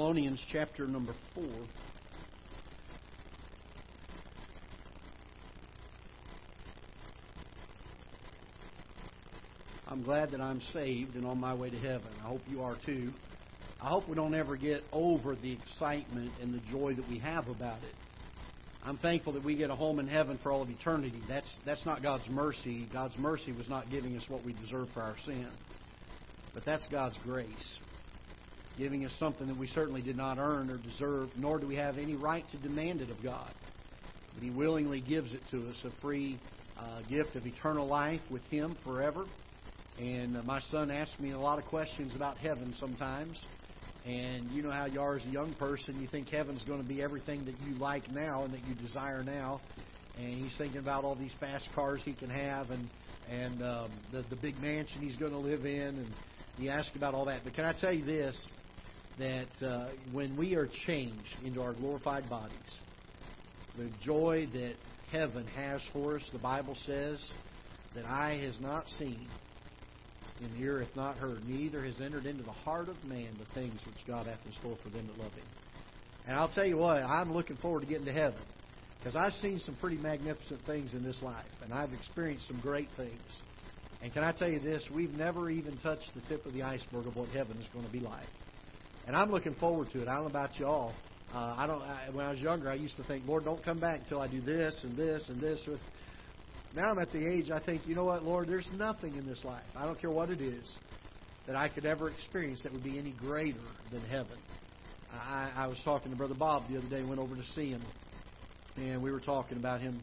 Thessalonians chapter number 4. I'm glad that I'm saved and on my way to heaven. I hope you are too. I hope we don't ever get over the excitement and the joy that we have about it. I'm thankful that we get a home in heaven for all of eternity. That's that's not God's mercy. God's mercy was not giving us what we deserve for our sin. But that's God's grace. Giving us something that we certainly did not earn or deserve, nor do we have any right to demand it of God. But He willingly gives it to us, a free uh, gift of eternal life with Him forever. And uh, my son asks me a lot of questions about heaven sometimes. And you know how you are as a young person. You think heaven's going to be everything that you like now and that you desire now. And he's thinking about all these fast cars he can have and and um, the the big mansion he's going to live in. And he asked about all that. But can I tell you this? That uh, when we are changed into our glorified bodies, the joy that heaven has for us, the Bible says, that eye has not seen, and ear hath not heard, neither has entered into the heart of man the things which God hath in store for them that love Him. And I'll tell you what, I'm looking forward to getting to heaven because I've seen some pretty magnificent things in this life, and I've experienced some great things. And can I tell you this? We've never even touched the tip of the iceberg of what heaven is going to be like. And I'm looking forward to it. I don't know about you all. Uh, I don't. I, when I was younger, I used to think, Lord, don't come back until I do this and this and this. Now I'm at the age I think, you know what, Lord, there's nothing in this life. I don't care what it is that I could ever experience that would be any greater than heaven. I, I was talking to Brother Bob the other day, went over to see him, and we were talking about him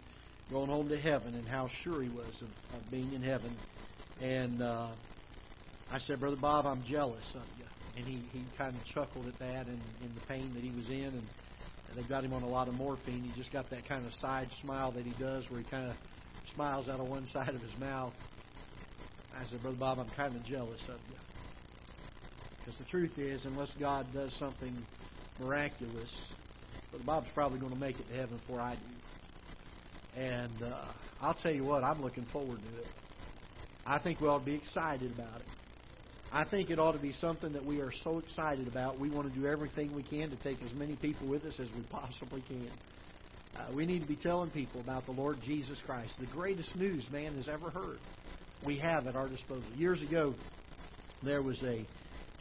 going home to heaven and how sure he was of, of being in heaven. And uh, I said, Brother Bob, I'm jealous of you. And he, he kind of chuckled at that and in the pain that he was in. And they've got him on a lot of morphine. He just got that kind of side smile that he does where he kind of smiles out of one side of his mouth. I said, Brother Bob, I'm kind of jealous of you. Because the truth is, unless God does something miraculous, Brother Bob's probably going to make it to heaven before I do. And uh, I'll tell you what, I'm looking forward to it. I think we ought to be excited about it. I think it ought to be something that we are so excited about. We want to do everything we can to take as many people with us as we possibly can. Uh, we need to be telling people about the Lord Jesus Christ, the greatest news man has ever heard. We have at our disposal. Years ago, there was a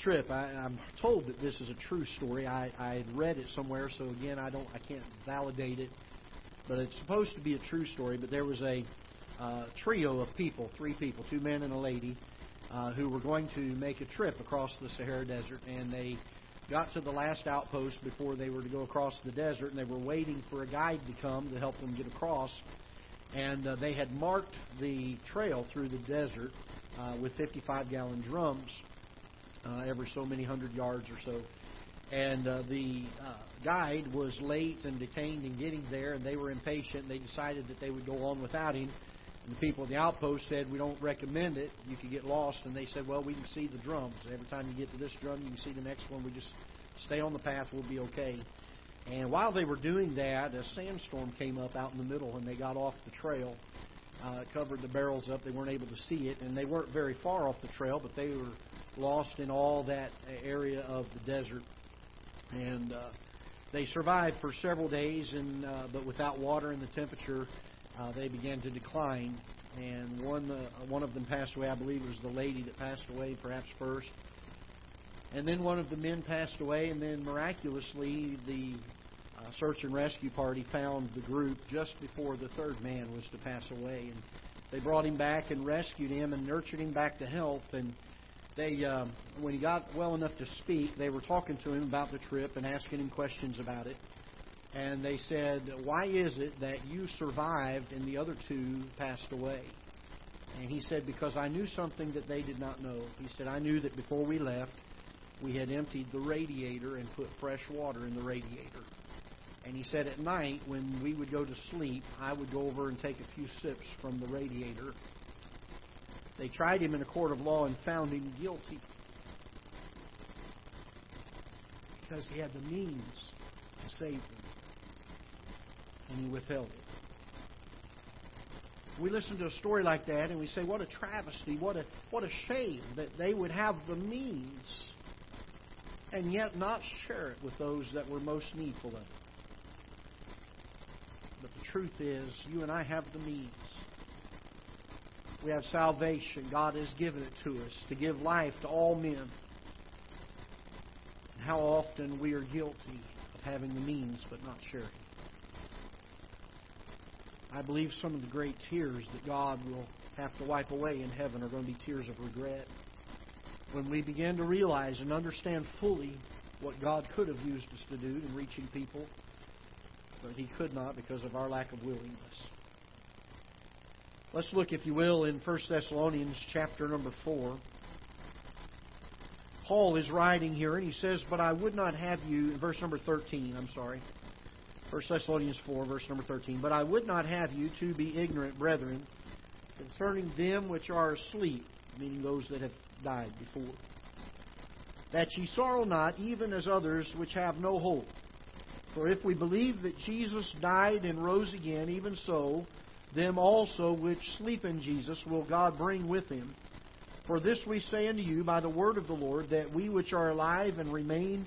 trip. I, I'm told that this is a true story. I, I had read it somewhere, so again, I don't, I can't validate it, but it's supposed to be a true story. But there was a uh, trio of people, three people, two men and a lady, uh, who were going to make a trip across the Sahara Desert, and they got to the last outpost before they were to go across the desert, and they were waiting for a guide to come to help them get across. And uh, they had marked the trail through the desert uh, with 55 gallon drums uh, every so many hundred yards or so. And uh, the uh, guide was late and detained in getting there, and they were impatient. They decided that they would go on without him. The people at the outpost said, We don't recommend it. You could get lost. And they said, Well, we can see the drums. Every time you get to this drum, you can see the next one. We just stay on the path. We'll be okay. And while they were doing that, a sandstorm came up out in the middle, and they got off the trail. Uh, covered the barrels up. They weren't able to see it, and they weren't very far off the trail, but they were lost in all that area of the desert. And uh, they survived for several days, and uh, but without water and the temperature, uh, they began to decline. And one uh, one of them passed away. I believe it was the lady that passed away, perhaps first. And then one of the men passed away, and then miraculously the uh, search and rescue party found the group just before the third man was to pass away. And they brought him back and rescued him and nurtured him back to health. And they, um, when he got well enough to speak, they were talking to him about the trip and asking him questions about it and they said, Why is it that you survived and the other two passed away? And he said, Because I knew something that they did not know. He said, I knew that before we left, we had emptied the radiator and put fresh water in the radiator. And he said, At night, when we would go to sleep, I would go over and take a few sips from the radiator. They tried him in a court of law and found him guilty because he had the means to save them and he withheld it. We listen to a story like that and we say, what a travesty, what a, what a shame that they would have the means and yet not share it with those that were most needful of it. But the truth is, you and I have the means. We have salvation. God has given it to us to give life to all men. And how often we are guilty of having the means but not sharing. I believe some of the great tears that God will have to wipe away in heaven are going to be tears of regret. When we begin to realize and understand fully what God could have used us to do in reaching people, but He could not because of our lack of willingness. Let's look, if you will, in 1 Thessalonians chapter number 4. Paul is writing here, and he says, But I would not have you, verse number 13, I'm sorry. 1 Thessalonians 4, verse number 13. But I would not have you to be ignorant, brethren, concerning them which are asleep, meaning those that have died before. That ye sorrow not, even as others which have no hope. For if we believe that Jesus died and rose again, even so, them also which sleep in Jesus will God bring with him. For this we say unto you by the word of the Lord, that we which are alive and remain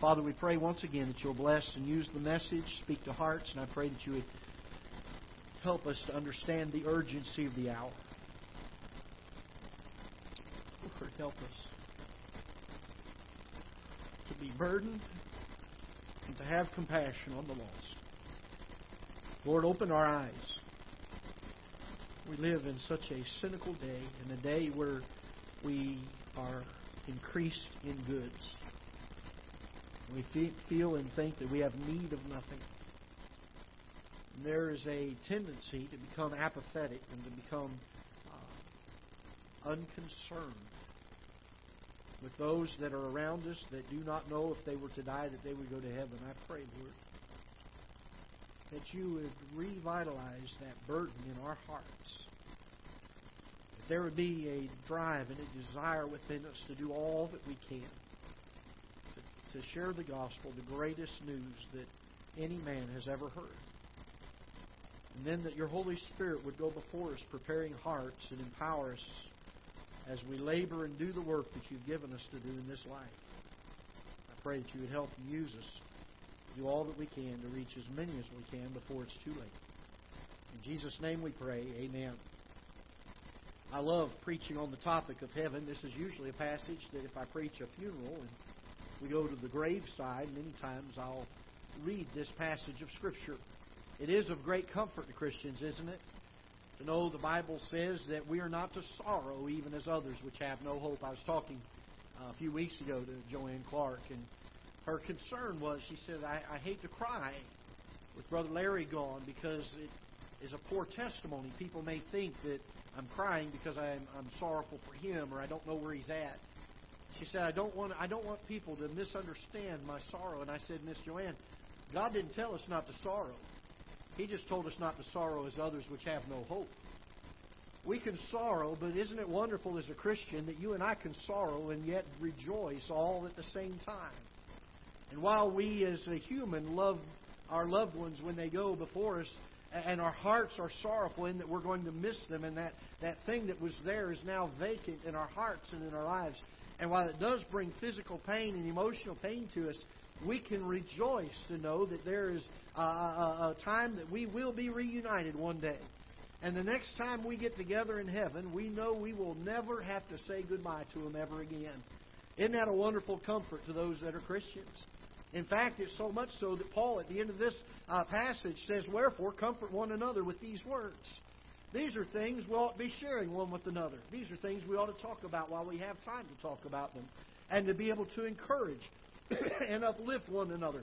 Father, we pray once again that you'll bless and use the message, speak to hearts, and I pray that you would help us to understand the urgency of the hour. Lord, help us to be burdened and to have compassion on the lost. Lord, open our eyes. We live in such a cynical day, in a day where we are increased in goods. We feel and think that we have need of nothing. And there is a tendency to become apathetic and to become uh, unconcerned with those that are around us that do not know if they were to die that they would go to heaven. I pray, Lord, that you would revitalize that burden in our hearts. That there would be a drive and a desire within us to do all that we can to, share the gospel, the greatest news that any man has ever heard. And then that your Holy Spirit would go before us, preparing hearts and empower us as we labor and do the work that you've given us to do in this life. I pray that you would help and use us to do all that we can to reach as many as we can before it's too late. In Jesus' name we pray. Amen. I love preaching on the topic of heaven. This is usually a passage that if I preach a funeral and we go to the graveside, many times I'll read this passage of Scripture. It is of great comfort to Christians, isn't it? To know the Bible says that we are not to sorrow even as others which have no hope. I was talking uh, a few weeks ago to Joanne Clark, and her concern was, she said, I, I hate to cry with Brother Larry gone because it is a poor testimony. People may think that I'm crying because I'm, I'm sorrowful for him or I don't know where he's at. She said, I don't want I don't want people to misunderstand my sorrow. And I said, Miss Joanne, God didn't tell us not to sorrow. He just told us not to sorrow as others which have no hope. We can sorrow, but isn't it wonderful as a Christian that you and I can sorrow and yet rejoice all at the same time? And while we as a human love our loved ones when they go before us, and our hearts are sorrowful in that we're going to miss them, and that, that thing that was there is now vacant in our hearts and in our lives. And while it does bring physical pain and emotional pain to us, we can rejoice to know that there is a, a, a time that we will be reunited one day. And the next time we get together in heaven, we know we will never have to say goodbye to them ever again. Isn't that a wonderful comfort to those that are Christians? In fact, it's so much so that Paul, at the end of this uh, passage, says, Wherefore, comfort one another with these words. These are things we ought to be sharing one with another. These are things we ought to talk about while we have time to talk about them. And to be able to encourage and uplift one another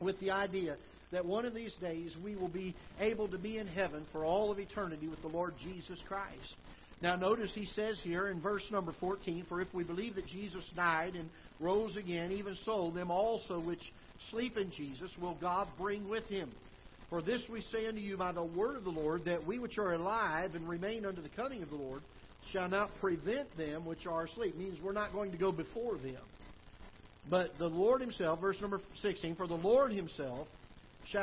with the idea that one of these days we will be able to be in heaven for all of eternity with the Lord Jesus Christ. Now, notice he says here in verse number 14 For if we believe that Jesus died and rose again, even so, them also which sleep in Jesus will God bring with him. For this we say unto you by the word of the Lord, that we which are alive and remain unto the coming of the Lord shall not prevent them which are asleep. Means we're not going to go before them. But the Lord Himself, verse number 16, for the Lord Himself shall